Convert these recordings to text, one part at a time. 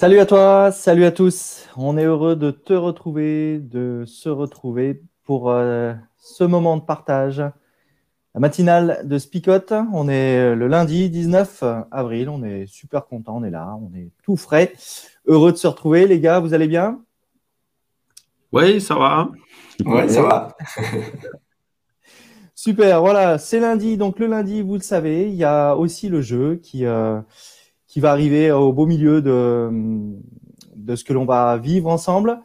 Salut à toi, salut à tous. On est heureux de te retrouver, de se retrouver pour euh, ce moment de partage. La matinale de Spicote, on est le lundi 19 avril, on est super content, on est là, on est tout frais. Heureux de se retrouver, les gars, vous allez bien? Oui, ça va. Oui, ça va. Super, voilà, c'est lundi, donc le lundi, vous le savez, il y a aussi le jeu qui, euh, qui va arriver au beau milieu de, de ce que l'on va vivre ensemble.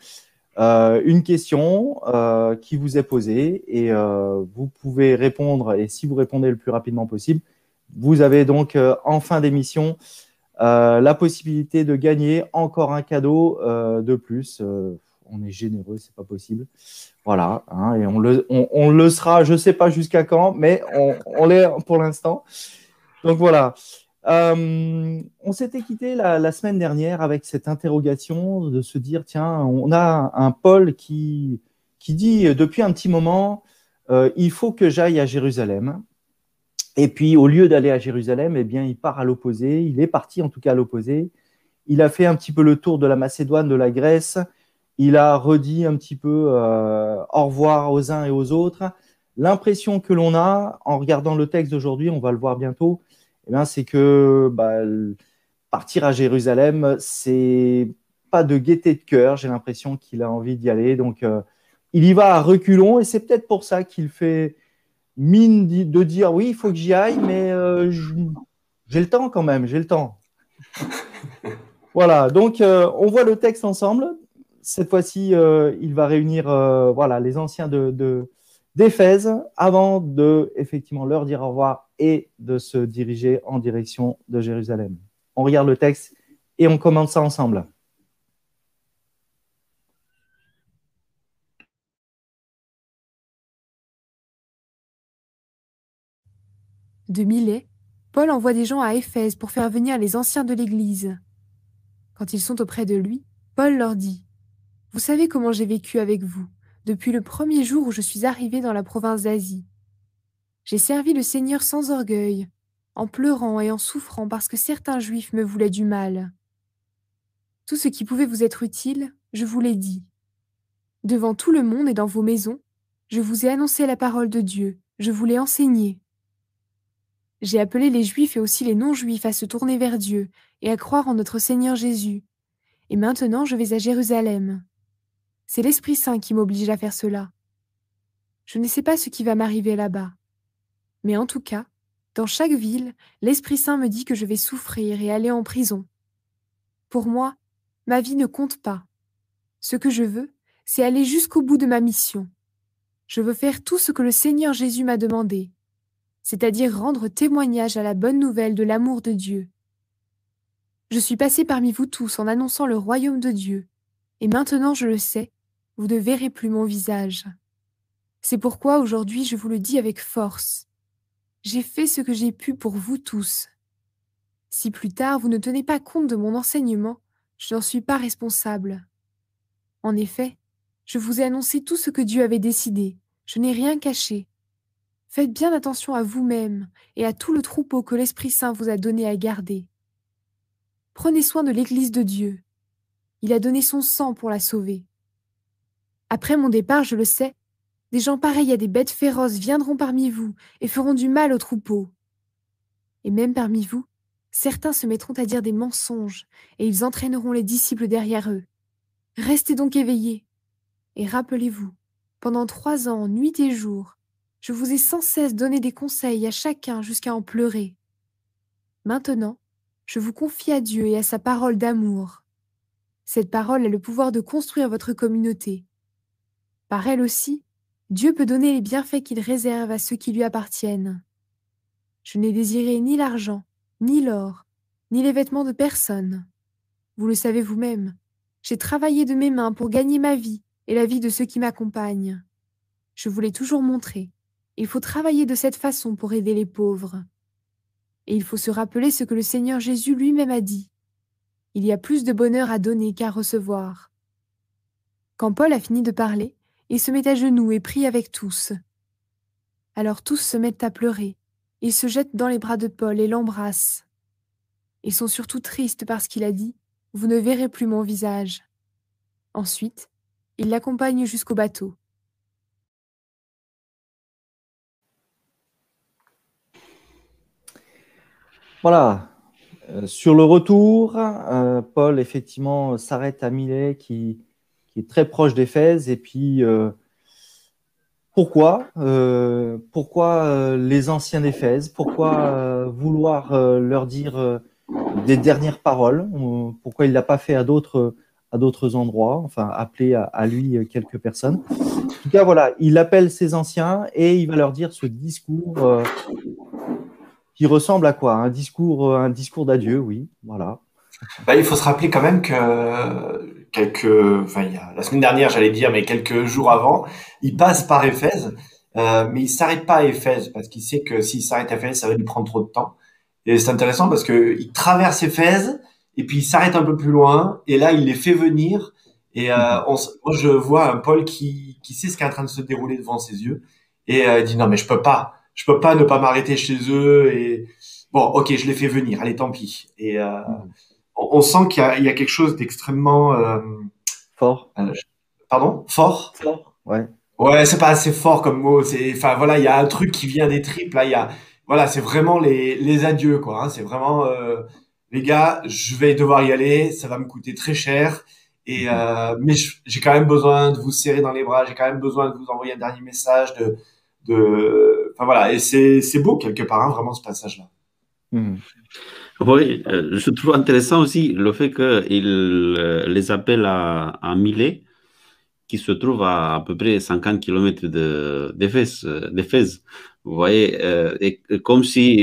Euh, une question euh, qui vous est posée et euh, vous pouvez répondre. Et si vous répondez le plus rapidement possible, vous avez donc en fin d'émission la possibilité de gagner encore un cadeau de plus. on est généreux, c'est pas possible. Voilà, hein, et on le, on, le sera, je sais pas jusqu'à quand, mais on l'est pour l'instant. Donc voilà. Euh, on s'était quitté la, semaine dernière avec cette interrogation de se dire tiens, on a un Paul qui, qui dit depuis un petit moment euh, il faut que j'aille à Jérusalem. Et puis, au lieu d'aller à Jérusalem, eh bien, il part à l'opposé. Il est parti en tout cas à l'opposé. Il a fait un petit peu le tour de la Macédoine, de la Grèce. Il a redit un petit peu euh, au revoir aux uns et aux autres. L'impression que l'on a en regardant le texte d'aujourd'hui, on va le voir bientôt, eh bien, c'est que bah, partir à Jérusalem, c'est pas de gaieté de cœur. J'ai l'impression qu'il a envie d'y aller. Donc, euh, il y va à reculons et c'est peut-être pour ça qu'il fait mine de dire oui, il faut que j'y aille, mais euh, j'ai le temps quand même, j'ai le temps. voilà, donc euh, on voit le texte ensemble. Cette fois-ci, il va réunir voilà, les anciens de, de, d'Éphèse avant de effectivement leur dire au revoir et de se diriger en direction de Jérusalem. On regarde le texte et on commence ça ensemble. De Milet, Paul envoie des gens à Éphèse pour faire venir les anciens de l'Église. Quand ils sont auprès de lui, Paul leur dit Vous savez comment j'ai vécu avec vous depuis le premier jour où je suis arrivé dans la province d'Asie. J'ai servi le Seigneur sans orgueil, en pleurant et en souffrant parce que certains Juifs me voulaient du mal. Tout ce qui pouvait vous être utile, je vous l'ai dit. Devant tout le monde et dans vos maisons, je vous ai annoncé la parole de Dieu, je vous l'ai enseignée. J'ai appelé les Juifs et aussi les non-Juifs à se tourner vers Dieu et à croire en notre Seigneur Jésus. Et maintenant je vais à Jérusalem. C'est l'Esprit Saint qui m'oblige à faire cela. Je ne sais pas ce qui va m'arriver là-bas. Mais en tout cas, dans chaque ville, l'Esprit Saint me dit que je vais souffrir et aller en prison. Pour moi, ma vie ne compte pas. Ce que je veux, c'est aller jusqu'au bout de ma mission. Je veux faire tout ce que le Seigneur Jésus m'a demandé, c'est-à-dire rendre témoignage à la bonne nouvelle de l'amour de Dieu. Je suis passé parmi vous tous en annonçant le royaume de Dieu, et maintenant je le sais, vous ne verrez plus mon visage. C'est pourquoi aujourd'hui je vous le dis avec force. J'ai fait ce que j'ai pu pour vous tous. Si plus tard vous ne tenez pas compte de mon enseignement, je n'en suis pas responsable. En effet, je vous ai annoncé tout ce que Dieu avait décidé, je n'ai rien caché. Faites bien attention à vous-même et à tout le troupeau que l'Esprit Saint vous a donné à garder. Prenez soin de l'Église de Dieu. Il a donné son sang pour la sauver. Après mon départ, je le sais, des gens pareils à des bêtes féroces viendront parmi vous et feront du mal au troupeau. Et même parmi vous, certains se mettront à dire des mensonges et ils entraîneront les disciples derrière eux. Restez donc éveillés et rappelez-vous, pendant trois ans, nuit et jour, je vous ai sans cesse donné des conseils à chacun jusqu'à en pleurer. Maintenant, je vous confie à Dieu et à sa parole d'amour. Cette parole a le pouvoir de construire votre communauté. Par elle aussi, Dieu peut donner les bienfaits qu'il réserve à ceux qui lui appartiennent. Je n'ai désiré ni l'argent, ni l'or, ni les vêtements de personne. Vous le savez vous-même, j'ai travaillé de mes mains pour gagner ma vie et la vie de ceux qui m'accompagnent. Je vous l'ai toujours montré. Il faut travailler de cette façon pour aider les pauvres. Et il faut se rappeler ce que le Seigneur Jésus lui-même a dit. Il y a plus de bonheur à donner qu'à recevoir. Quand Paul a fini de parler, il se met à genoux et prie avec tous. Alors tous se mettent à pleurer. Ils se jettent dans les bras de Paul et l'embrassent. Ils sont surtout tristes parce qu'il a dit vous ne verrez plus mon visage. Ensuite, il l'accompagne jusqu'au bateau. Voilà. Euh, sur le retour, euh, Paul effectivement s'arrête à Milet qui, qui, est très proche d'Éphèse. Et puis, euh, pourquoi Pourquoi les anciens d'Éphèse Pourquoi vouloir leur dire des dernières paroles Pourquoi il ne l'a pas fait à d'autres à d'autres endroits, enfin appeler à, à, lui quelques personnes. En tout cas, voilà, il appelle ses anciens et il va leur dire ce discours qui ressemble à quoi? Un discours, euh, un discours d'adieu, oui, voilà. Bah, il faut se rappeler quand même que quelques, enfin, il y a, la semaine dernière, j'allais dire, mais quelques jours avant, il passe par Éphèse, euh, mais il s'arrête pas à Éphèse parce qu'il sait que s'il s'arrête à Éphèse, ça va lui prendre trop de temps. Et c'est intéressant parce que il traverse Éphèse et puis il s'arrête un peu plus loin et là il les fait venir. Et euh, mhm. on, moi je vois un Paul qui, qui sait ce qui est en train de se dérouler devant ses yeux et euh, il dit non mais je peux pas je peux pas ne pas m'arrêter chez eux et bon, ok, je les fais venir, allez, tant pis. Et euh, mm. On, sent qu'il y, y, a quelque chose d'extrêmement euh, fort. Euh, pardon, fort? Fort. Ouais. Ouais, c'est pas assez fort comme mot. C'est, enfin voilà, il y a un truc qui vient des tripes. Là, il y a, voilà, c'est vraiment les les adieux quoi. Hein, c'est vraiment euh, les gars, je vais devoir y aller, ça va me coûter très cher. Et mm-hmm. euh, mais j'ai quand même besoin de vous serrer dans les bras. J'ai quand même besoin de vous envoyer un dernier message, de de, enfin voilà, et c'est beau quelque part, hein, vraiment ce passage-là. Hmm. Oui, euh, je trouve intéressant aussi le fait qu'il euh, les appelle à, à Milet, qui se trouve à à peu près 50 km d'Éphèse. Vous voyez, euh, comme si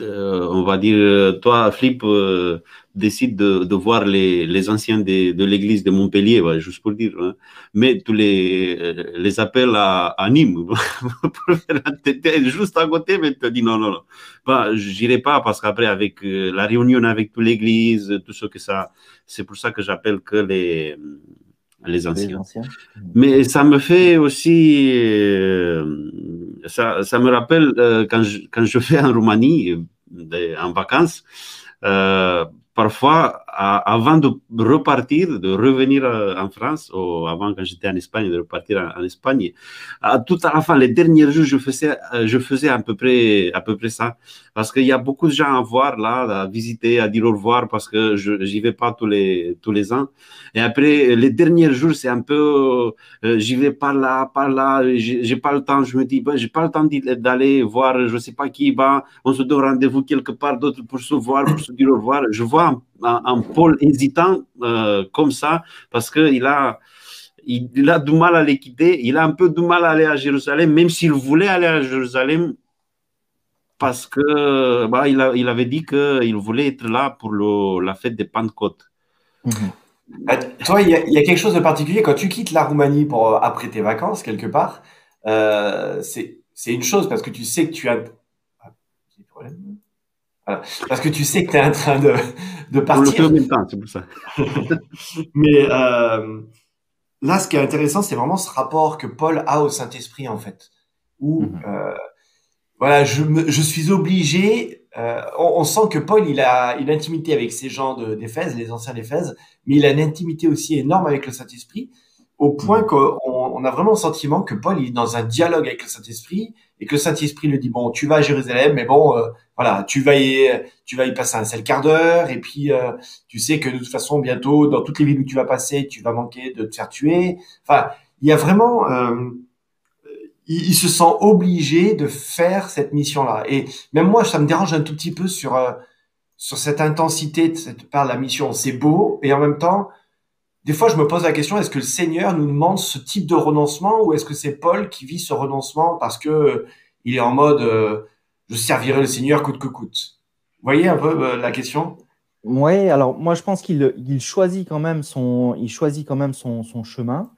euh, on va dire, toi, Flip, euh, décide de, de, voir les, les anciens de, de l'église de Montpellier, juste pour dire, hein. mais tu les, euh, les appelles à, à Nîmes juste à côté, mais tu dis non, non, non, bah, j'irai pas parce qu'après, avec la réunion avec toute l'église, tout ce que ça, c'est pour ça que j'appelle que les, les anciens. Les anciens. Mais ça me fait aussi, euh, ça, ça, me rappelle euh, quand, je, quand je fais en Roumanie, de, en vacances, euh, parfois, avant de repartir, de revenir euh, en France, ou avant quand j'étais en Espagne, de repartir en, Espagne, à, tout à la fin, les derniers jours, je faisais, euh, je faisais à peu près, à peu près ça. Parce qu'il y a beaucoup de gens à voir là, à visiter, à dire au revoir, parce que je j'y vais pas tous les, tous les ans. Et après, les derniers jours, c'est un peu, euh, j'y vais par là, par là, j'ai pas le temps, je me dis, ben, j'ai pas le temps d'aller voir, je sais pas qui va, on se donne rendez-vous quelque part d'autre pour se voir, pour se dire au revoir. Je vois un, pôle hésitant euh, comme ça parce qu'il a, il, a du mal à les quitter. Il a un peu du mal à aller à Jérusalem, même s'il voulait aller à Jérusalem parce que bah, il, a, il avait dit qu'il voulait être là pour la fête des Pentecôtes. Mmh. toi, il y, a, il y, a quelque chose de particulier quand tu quittes la Roumanie pour euh, après tes vacances quelque part. Euh, c'est une chose parce que tu sais que tu as. Ah, parce que tu sais que tu es en train de, de partir. Le temps, c'est pour ça. Mais euh, là, ce qui est intéressant, c'est vraiment ce rapport que Paul a au Saint-Esprit, en fait. Où, mm -hmm. euh, voilà, je, me, je suis obligé. Euh, on, on, sent que Paul, il a une intimité avec ces gens d'Éphèse, les anciens d'Éphèse, mais il a une intimité aussi énorme avec le Saint-Esprit, au point mm -hmm. qu'on on a vraiment le sentiment que Paul il est dans un dialogue avec le Saint-Esprit et que Saint-Esprit lui dit bon, tu vas à Jérusalem, mais bon, euh, voilà, tu vas y, tu vas y passer un seul quart d'heure, et puis euh, tu sais que de toute façon, bientôt, dans toutes les villes où tu vas passer, tu vas manquer de te faire tuer. Enfin, il y a vraiment, euh, il, il, se sent obligé de faire cette mission-là. Et même moi, ça me dérange un tout petit peu sur euh, sur cette intensité de cette part de la mission. C'est beau, et en même temps, des fois, je me pose la question est-ce que le Seigneur nous demande ce type de renoncement, ou est-ce que c'est Paul qui vit ce renoncement parce que il est en mode je servirai le Seigneur coûte que coûte? Vous voyez un peu euh, la question? Oui, alors moi je pense qu'il il choisit quand même son, il choisit quand même son, chemin.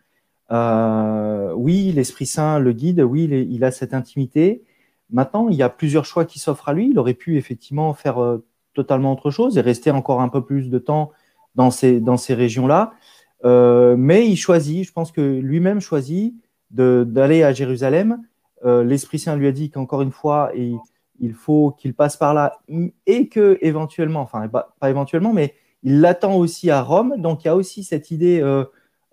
Euh, oui, l'Esprit Saint le guide, oui, il, il, a cette intimité. Maintenant, il y a plusieurs choix qui s'offrent à lui. Il aurait pu effectivement faire euh, totalement autre chose et rester encore un peu plus de temps dans ces, dans ces régions-là. Euh, mais il choisit, je pense que lui-même choisit d'aller à Jérusalem. Euh, L'Esprit Saint lui a dit qu'encore une fois, il, il faut qu'il passe par là et que éventuellement, enfin pas, éventuellement, mais il l'attend aussi à Rome. Donc, il y a aussi cette idée. Euh,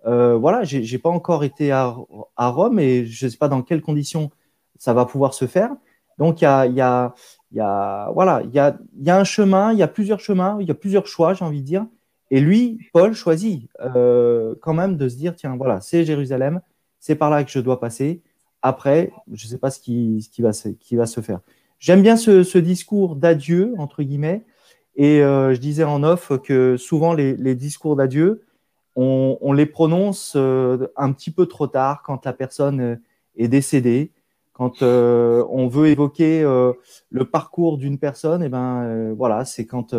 euh, voilà, j'ai pas encore été à, Rome et je ne sais pas dans quelles conditions ça va pouvoir se faire. Donc, il y a, y a, y a, voilà, il y a, y a un chemin, il y a plusieurs chemins, il y a plusieurs choix, j'ai envie de dire. Et lui, Paul, choisit euh, quand même de se dire tiens, voilà, c'est Jérusalem, c'est par là que je dois passer. Après, je ne sais pas ce qui, qui, va, qui va se faire. J'aime bien ce, discours d'adieu, entre guillemets. Et euh, je disais en off que souvent, les, discours d'adieu, on, les prononce euh, un petit peu trop tard quand la personne est décédée. Quand on veut évoquer le parcours d'une personne, et eh ben voilà, c'est quand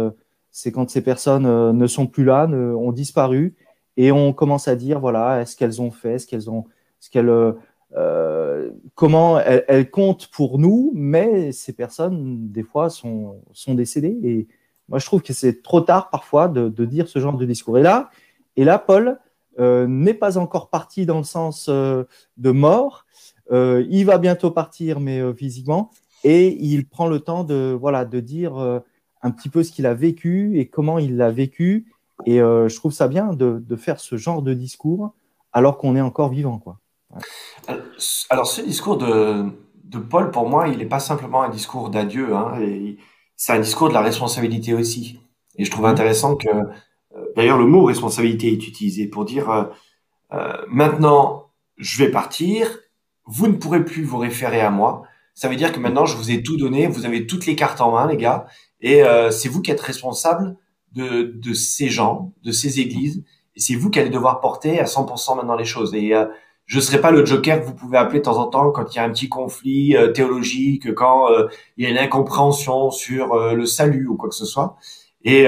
c'est quand ces personnes euh, ne sont plus là, ont disparu, et on commence à dire voilà, est-ce qu'elles ont fait, est-ce qu'elles ont, ce qu'elles, euh, euh, comment elles, comptent pour nous, mais ces personnes des fois sont, sont décédées. Et moi, je trouve que c'est trop tard parfois de, dire ce genre de discours. Et là, et là, Paul n'est pas encore parti dans le sens de mort. Il va bientôt partir, mais physiquement, et il prend le temps de voilà de dire un petit peu ce qu'il a vécu et comment il l'a vécu. Et euh, je trouve ça bien de, de, faire ce genre de discours alors qu'on est encore vivant. Quoi. Alors, ce discours de, de, Paul, pour moi, il n'est pas simplement un discours d'adieu, hein, c'est un discours de la responsabilité aussi. Et je trouve mmh. intéressant que, euh, d'ailleurs, le mot responsabilité est utilisé pour dire euh, euh, maintenant, je vais partir, vous ne pourrez plus vous référer à moi. Ça veut dire que maintenant, je vous ai tout donné, vous avez toutes les cartes en main, les gars, et euh, c'est vous qui êtes responsable de, de, ces gens, de ces églises, et c'est vous qui allez devoir porter à 100% maintenant les choses. Et euh, je serai pas le joker que vous pouvez appeler de temps en temps quand il y a un petit conflit euh, théologique, quand il y a une incompréhension sur le salut ou quoi que ce soit. Et,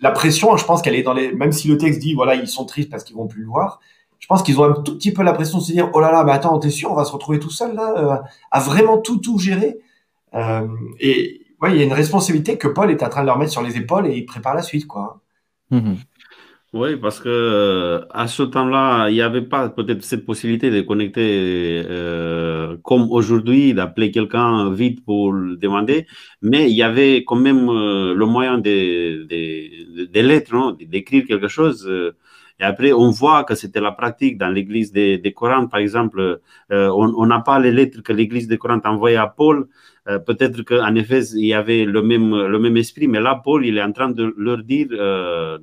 la pression, je pense qu'elle est dans les. Même si le texte dit voilà ils sont tristes parce qu'ils vont plus le voir, je pense qu'ils ont un tout petit peu la pression de se dire oh là là, mais attends, t'es sûr, on va se retrouver tout seul là, à vraiment tout tout gérer. et ouais, il y a une responsabilité que Paul est en train de leur mettre sur les épaules et il prépare la suite, quoi. Mhm. Oui, parce que euh, à ce temps-là, il n'y avait pas peut-être cette possibilité de connecter euh, comme aujourd'hui, d'appeler quelqu'un vite pour le demander, mais il y avait quand même euh, le moyen de, de, de lettres, d'écrire quelque chose. Euh, et après, on voit que c'était la pratique dans l'église de, de Corinthe, par exemple. Euh, on n'a pas les lettres que l'église de Corinthe envoyait à Paul. Euh, Peut-être qu'en effet, il y avait le même, le même esprit, mais là, Paul, il est en train de leur dire euh,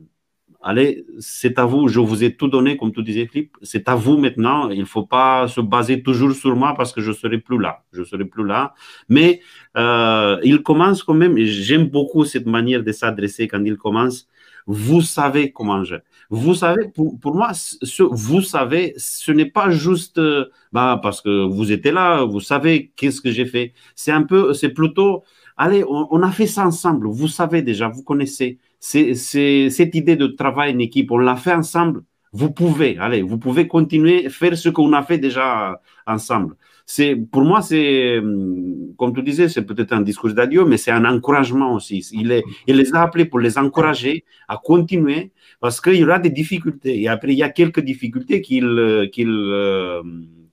Allez, c'est à vous, je vous ai tout donné, comme tu disais, Philippe. C'est à vous maintenant. Il ne faut pas se baser toujours sur moi parce que je ne serai plus là. Je serai plus là. Mais euh, il commence quand même, j'aime beaucoup cette manière de s'adresser quand il commence vous savez comment j'ai. Vous savez, pour, moi, ce, vous savez, ce n'est pas juste euh, bah, parce que vous étiez là, vous savez qu'est-ce que j'ai fait. C'est un peu, c'est plutôt, allez, on, on, a fait ça ensemble. Vous savez déjà, vous connaissez. C'est cette idée de travail en équipe, on l'a fait ensemble. Vous pouvez, allez, vous pouvez continuer à faire ce qu'on a fait déjà ensemble c'est pour moi c'est hum, comme tu disais c'est peut-être un discours d'adieu mais c'est un encouragement aussi il, est, il les a appelés pour les encourager à continuer parce qu'il y aura des difficultés et après il y a quelques difficultés qu'il euh, qu'il euh,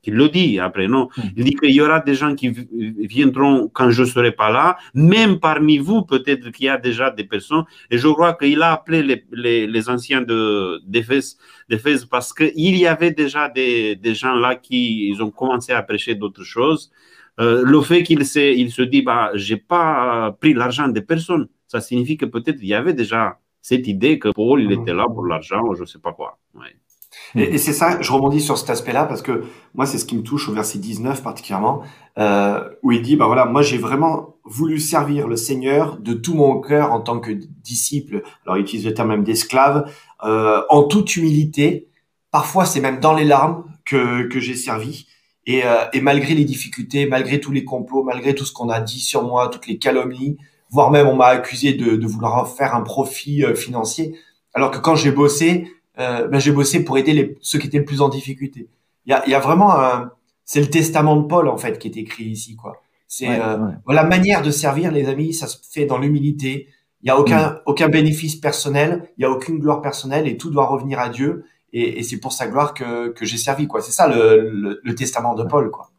il le dit après, non? Mm. Il dit qu'il y aura des gens qui viendront quand je ne serai pas là, même parmi vous, peut-être qu'il y a déjà des personnes. Et je crois qu'il a appelé les, les, les anciens d'Éphèse de, parce qu'il y avait déjà des, des gens là qui ils ont commencé à prêcher d'autres choses. Euh, le fait qu'il il se dit, bah, j'ai pas pris l'argent des personnes, ça signifie que peut-être il y avait déjà cette idée que Paul, il était là pour l'argent, ou je ne sais pas quoi. Ouais. Et, et c'est ça, je rebondis sur cet aspect-là parce que moi, c'est ce qui me touche au verset 19 particulièrement, euh, où il dit, bah voilà, moi j'ai vraiment voulu servir le Seigneur de tout mon cœur en tant que disciple. Alors il utilise le terme même d'esclave, euh, en toute humilité. Parfois, c'est même dans les larmes que, que j'ai servi. Et, euh, et malgré les difficultés, malgré tous les complots, malgré tout ce qu'on a dit sur moi, toutes les calomnies, voire même on m'a accusé de, de vouloir faire un profit euh, financier, alors que quand j'ai bossé, euh, ben, j'ai bossé pour aider les, ceux qui étaient le plus en difficulté. Il y a, y a vraiment un, c'est le testament de Paul en fait qui est écrit ici quoi. C'est euh, la manière de servir les amis, ça se fait dans l'humilité. Il y a aucun mm. aucun bénéfice personnel, il y a aucune gloire personnelle et tout doit revenir à Dieu. Et, et c'est pour sa gloire que, que j'ai servi quoi. C'est ça le, le, le, testament de Paul quoi.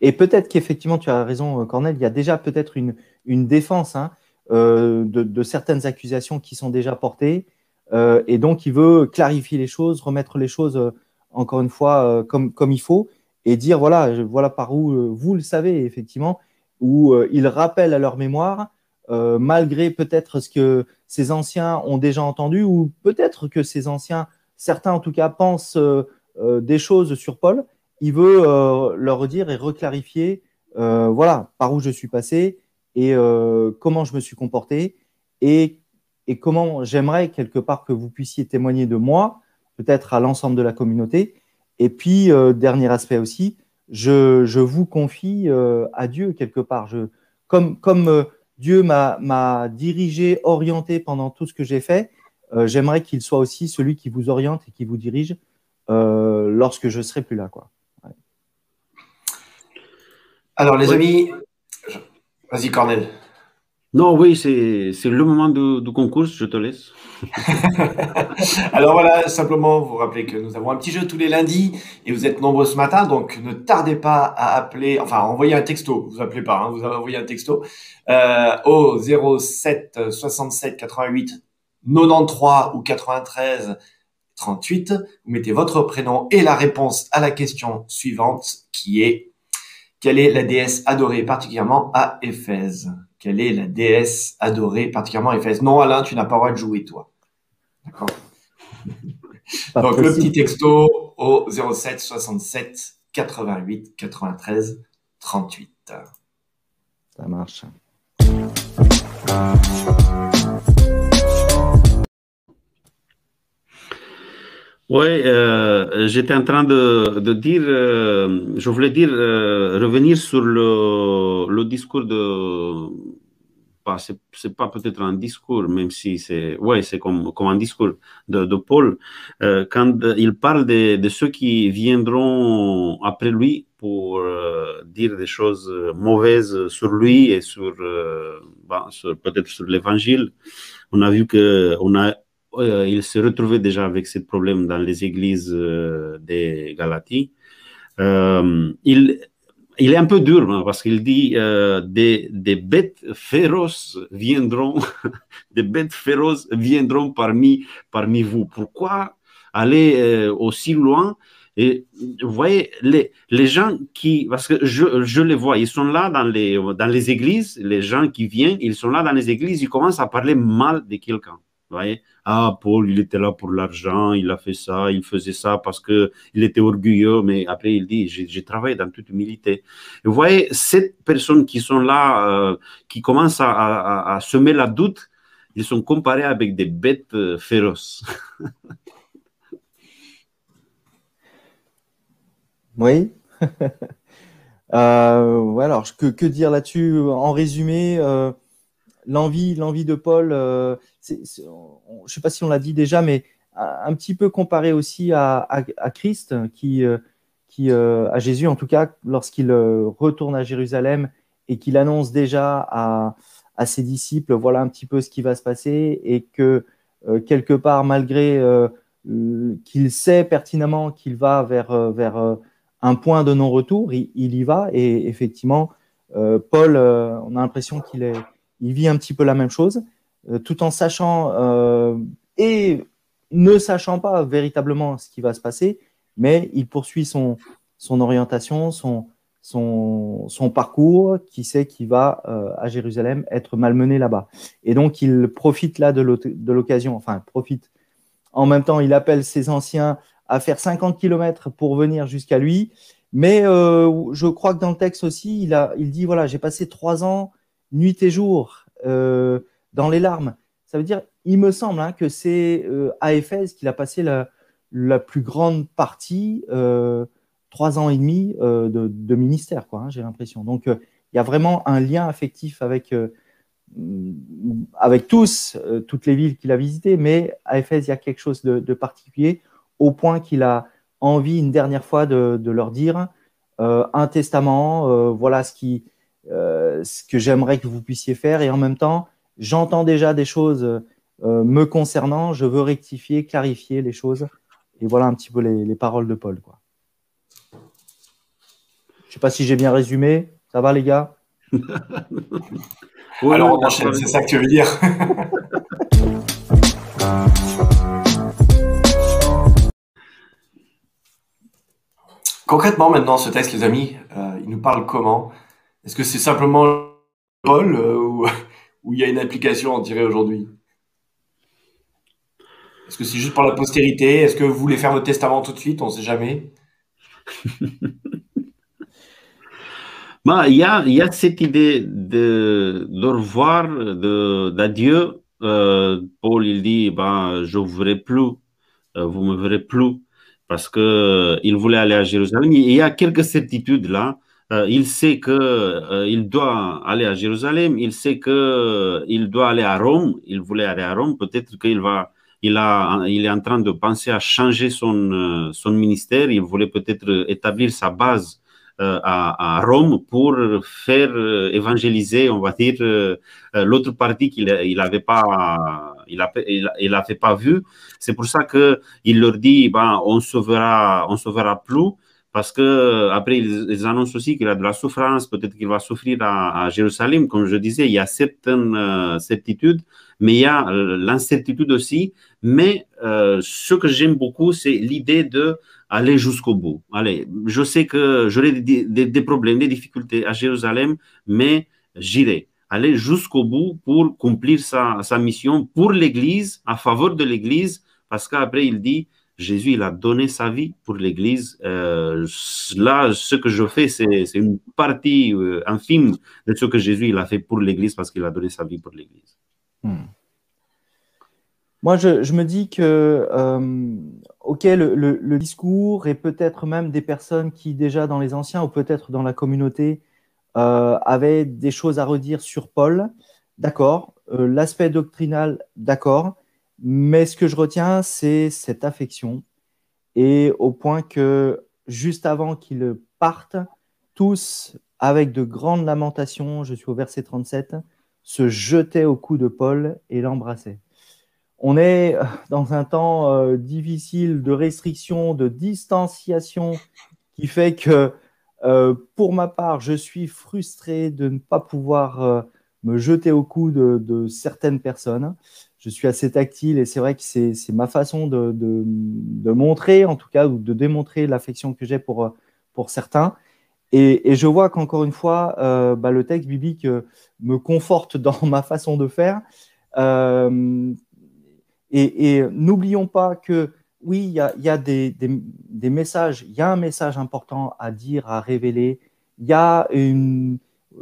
Et peut-être qu'effectivement tu as raison Cornel, il y a déjà peut-être une une défense. Hein. de, certaines accusations qui sont déjà portées. et donc, il veut clarifier les choses, remettre les choses, encore une fois, comme, comme il faut, et dire, voilà, voilà par où vous le savez, effectivement, où il rappelle à leur mémoire, malgré peut-être ce que ces anciens ont déjà entendu, ou peut-être que ces anciens, certains en tout cas, pensent des choses sur Paul, il veut leur redire et reclarifier euh, voilà, par où je suis passé et euh, comment je me suis comporté et, comment j'aimerais quelque part que vous puissiez témoigner de moi, peut-être à l'ensemble de la communauté. Et puis, euh, dernier aspect aussi, je, vous confie à Dieu quelque part. comme comme Dieu m'a dirigé, orienté pendant tout ce que j'ai fait, j'aimerais qu'il soit aussi celui qui vous oriente et qui vous dirige lorsque je serai plus là. Quoi. Alors, les amis, vas-y, Cornel. Non, oui, c'est le moment du, concours, je te laisse. Alors voilà, simplement vous rappeler que nous avons un petit jeu tous les lundis et vous êtes nombreux ce matin, donc ne tardez pas à appeler, enfin envoyer un texto, vous appelez pas, hein, vous envoyez un texto euh, au 07 67 88 93 ou 93 38. Vous mettez votre prénom et la réponse à la question suivante qui est quelle est la déesse adorée particulièrement à Éphèse? Quelle est la déesse adorée particulièrement à Éphèse? Non, Alain, tu n'as pas le droit de jouer, toi. D'accord? Donc, le petit texto au 07 67 88 93 38. Ça marche. Oui, euh, j'étais en train de, de dire, euh, je voulais dire, euh, revenir sur le, le discours de, pas, c'est pas peut-être un discours, même si c'est, ouais, c'est comme, comme un discours de, de Paul, euh, quand il parle de, de, ceux qui viendront après lui pour euh, dire des choses mauvaises sur lui et sur, bah, sur peut-être sur l'évangile. On a vu que on a euh, il se retrouvait déjà avec ce problème dans les églises euh, des Galaties. Euh, il, est un peu dur hein, parce qu'il dit des, bêtes féroces viendront, des bêtes féroces viendront parmi, parmi vous. Pourquoi aller aussi loin? Vous voyez, les, les gens qui, parce que je, je, les vois, ils sont là dans les, dans les églises, les gens qui viennent, ils sont là dans les églises, ils commencent à parler mal de quelqu'un. Voyez, ah, Paul, il était là pour l'argent, il a fait ça, il faisait ça parce que il était orgueilleux, mais après il dit, j'ai travaillé dans toute humilité. vous voyez, ces personnes qui sont là, euh, qui commencent à, semer la doute, ils sont comparés avec des bêtes euh, féroces. oui. euh, alors, que, que dire là-dessus? En résumé, l'envie, l'envie de Paul, euh, je ne sais pas si on l'a dit déjà, mais un petit peu comparé aussi à, Christ, qui, euh, qui euh, à Jésus en tout cas, lorsqu'il retourne à Jérusalem et qu'il annonce déjà à, ses disciples, voilà un petit peu ce qui va se passer, et que quelque part, malgré qu'il sait pertinemment qu'il va vers, vers un point de non-retour, il, il, y va, et effectivement, Paul, on a l'impression qu'il est il vit un petit peu la même chose, euh, tout en sachant euh, et ne sachant pas véritablement ce qui va se passer, mais il poursuit son, son orientation, son, son, son parcours, qui sait qu'il va euh, à Jérusalem être malmené là-bas. Et donc, il profite là de l'occasion, enfin, profite. En même temps, il appelle ses anciens à faire 50 km pour venir jusqu'à lui. Mais je crois que dans le texte aussi, il, a, il dit, voilà, j'ai passé trois ans nuit et jour euh, dans les larmes. Ça veut dire, il me semble hein, que c'est euh, à Éphèse qu'il a passé la, plus grande partie, euh, trois ans et demi de, ministère. Hein, j'ai l'impression. Donc, il y a vraiment un lien affectif avec avec tous, toutes les villes qu'il a visitées, mais à Éphèse, il y a quelque chose de, particulier, au point qu'il a envie une dernière fois de, leur dire un testament, voilà ce qui, ce que j'aimerais que vous puissiez faire. Et en même temps, j'entends déjà des choses euh, me concernant. Je veux rectifier, clarifier les choses. Et voilà un petit peu les, paroles de Paul. Quoi. Je ne sais pas si j'ai bien résumé. Ça va, les gars? Alors on enchaîne, c'est ça que tu veux dire. Concrètement, maintenant, ce texte, les amis, euh, il nous parle comment? Est-ce que c'est simplement Paul euh, ou, il y a une application, on dirait aujourd'hui? Est-ce que c'est juste pour la postérité? Est-ce que vous voulez faire votre testament tout de suite? On ne sait jamais. bah, il, y a, y a cette idée de, de revoir, d'adieu. Euh, Paul, il dit, ben, je ne vous verrai plus, vous me verrez plus parce qu'il euh, voulait aller à Jérusalem. Il y a quelques certitudes là. Euh, il sait qu'il euh, doit aller à Jérusalem, il sait qu'il doit aller à Rome, il voulait aller à Rome, peut-être qu'il va, il, a, il est en train de penser à changer son, son ministère, il voulait peut-être établir sa base à, Rome pour faire évangéliser, on va dire, l'autre partie qu'il n'avait pas il a, il, fait pas vu. C'est pour ça que il leur dit, ben, on se verra, on se verra plus. Parce que après ils, annoncent aussi qu'il a de la souffrance, peut-être qu'il va souffrir à, Jérusalem. Comme je disais, il y a certaines euh, certitudes, mais il y a euh, l'incertitude aussi. Mais euh, ce que j'aime beaucoup, c'est l'idée de aller jusqu'au bout. Allez, je sais que j'aurai des, problèmes, des difficultés à Jérusalem, mais j'irai aller jusqu'au bout pour accomplir sa, sa mission pour l'Église, à faveur de l'Église, parce qu'après il dit, Jésus, il a donné sa vie pour l'Église. Euh, là, ce que je fais, c'est une partie euh, infime de ce que Jésus a fait pour l'Église parce qu'il a donné sa vie pour l'Église. Hmm. Moi, je, me dis que, euh, le, le, discours et peut-être même des personnes qui déjà dans les anciens ou peut-être dans la communauté avait des choses à redire sur Paul, d'accord. L'aspect doctrinal, d'accord. Mais ce que je retiens, c'est cette affection. Et au point que juste avant qu'il parte, tous, avec de grandes lamentations, je suis au verset 37, se jetaient au cou de Paul et l'embrassaient. On est dans un temps euh, difficile de restriction, de distanciation, qui fait que euh, pour ma part, je suis frustré de ne pas pouvoir euh, me jeter au cou de, certaines personnes. Je suis assez tactile et c'est vrai que c'est ma façon de, montrer, en tout cas, ou de démontrer l'affection que j'ai pour, certains. Et, je vois qu'encore une fois, euh, bah, le texte biblique me conforte dans ma façon de faire. et n'oublions pas que oui, il y a, des, messages, il y a un message important à dire, à révéler, il y a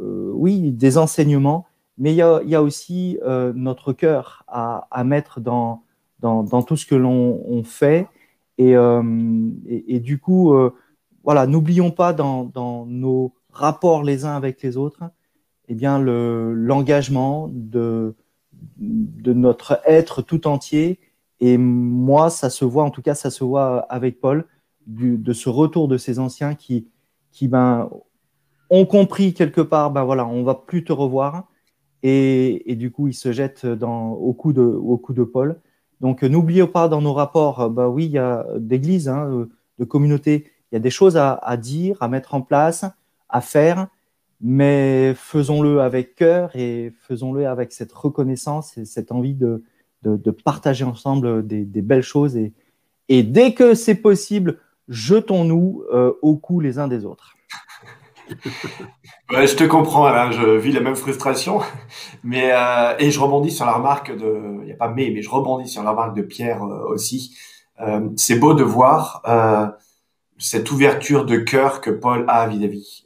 euh, oui, des enseignements, mais il y a, aussi euh, notre cœur à, mettre dans, tout ce que l'on fait. Et, euh, du coup, voilà, n'oublions pas dans, nos rapports les uns avec les autres, eh bien, l'engagement de, de notre être tout entier et moi, ça se voit, en tout cas, ça se voit avec Paul, de ce retour de ces anciens qui, qui ben, ont compris quelque part, ben voilà, on va plus te revoir. Et, du coup, ils se jettent dans, au, coup de, Paul. Donc, n'oubliez pas dans nos rapports, ben oui, il y a d'église, hein, de communauté, il y a des choses à, dire, à mettre en place, à faire, mais faisons-le avec cœur et faisons-le avec cette reconnaissance et cette envie de, partager ensemble des, belles choses. Et, dès que c'est possible, jetons-nous euh, au cou les uns des autres. Je te comprends, Alain, je vis la même frustration. Mais, euh, et je rebondis sur la remarque de. Il n'y a pas mais, mais je rebondis sur la remarque de Pierre euh, aussi. c'est beau de voir cette ouverture de cœur que Paul a vis-à-vis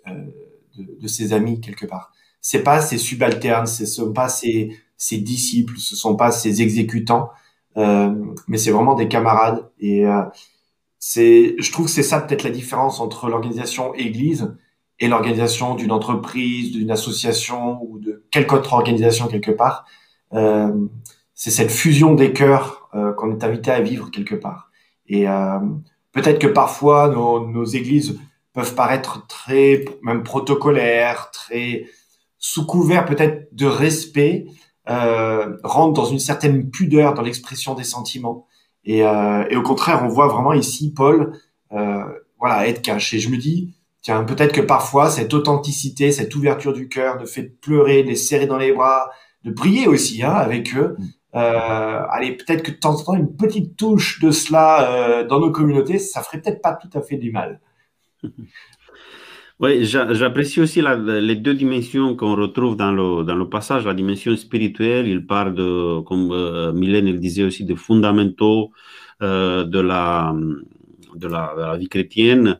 de, ses amis, quelque part. C'est pas ses subalternes, ce sont pas ses, ses disciples, ce sont pas ses exécutants, euh, mais c'est vraiment des camarades. Et euh, c'est, je trouve que c'est ça peut-être la différence entre l'organisation Église et l'organisation d'une entreprise, d'une association ou de quelque autre organisation quelque part. Euh, c'est cette fusion des cœurs euh, qu'on est invité à vivre quelque part. Et euh, peut-être que parfois nos, nos églises peuvent paraître très même protocolaires, très sous couvert peut-être de respect, euh, rentre dans une certaine pudeur dans l'expression des sentiments. Et, euh, et, au contraire, on voit vraiment ici Paul, euh, voilà, être caché. Je me dis, Tiens, peut-être que parfois, cette authenticité, cette ouverture du cœur, de fait pleurer, de les serrer dans les bras, de prier aussi hein, avec eux. Mm. Euh, allez, peut-être que de temps en temps, une petite touche de cela euh, dans nos communautés, ça ferait peut-être pas tout à fait du mal. Oui, j'apprécie aussi les deux dimensions qu'on retrouve dans le, dans le passage. La dimension spirituelle, il parle de, comme euh, Mylène le disait aussi, des fondamentaux euh, de, la, de, la, de, la, vie chrétienne.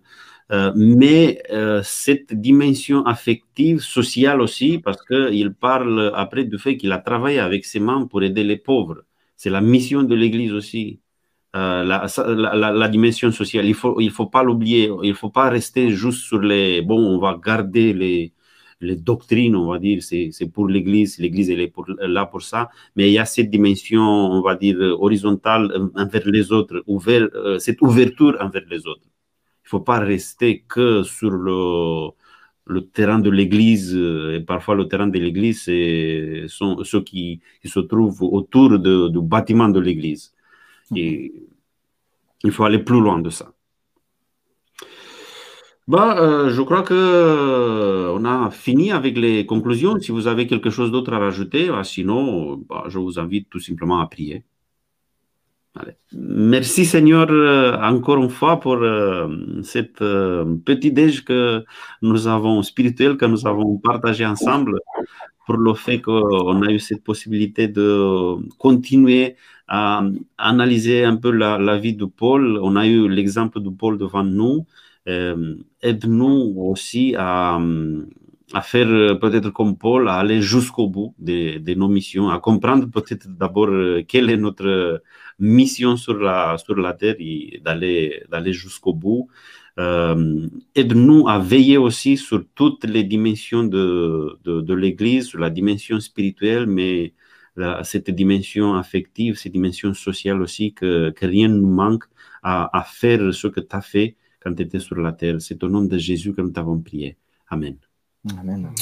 Euh, mais euh, cette dimension affective, sociale aussi, parce qu'il parle après du fait qu'il a travaillé avec ses membres pour aider les pauvres. C'est la mission de l'Église aussi. Euh, la, dimension sociale, il ne faut, il faut pas l'oublier, il ne faut pas rester juste sur les... Bon, on va garder les, les doctrines, on va dire, c'est pour l'Église, l'Église est là pour ça, mais il y a cette dimension, on va dire, horizontale envers les autres, ouvert, cette ouverture envers les autres. Il ne faut pas rester que sur le, le terrain de l'Église. Et parfois, le terrain de l'Église, ce sont ceux qui, qui, se trouvent autour de, du bâtiment de l'Église. Et il faut aller plus loin de ça. Bah, euh, je crois que euh, on a fini avec les conclusions. Si vous avez quelque chose d'autre à rajouter, bah, sinon, bah, je vous invite tout simplement à prier. Merci Seigneur euh, encore une fois pour euh, cette euh, petit déj que nous avons spirituel que nous avons partagé ensemble pour le fait qu'on a eu cette possibilité de continuer à analyser un peu la, la vie de Paul. On a eu l'exemple de Paul devant nous. Aide-nous aussi à, à faire peut-être comme Paul, à aller jusqu'au bout de, nos missions, à comprendre peut-être d'abord quelle est notre mission sur la, sur la terre et d'aller, d'aller jusqu'au bout. Euh, aide-nous à veiller aussi sur toutes les dimensions de, de, de l'Église, sur la dimension spirituelle, mais la, cette dimension affective, cette dimension sociale aussi, que, que rien ne nous manque à, à faire ce que tu as fait quand tu étais sur la terre. C'est au nom de Jésus que nous t'avons prié. Amen. Amen.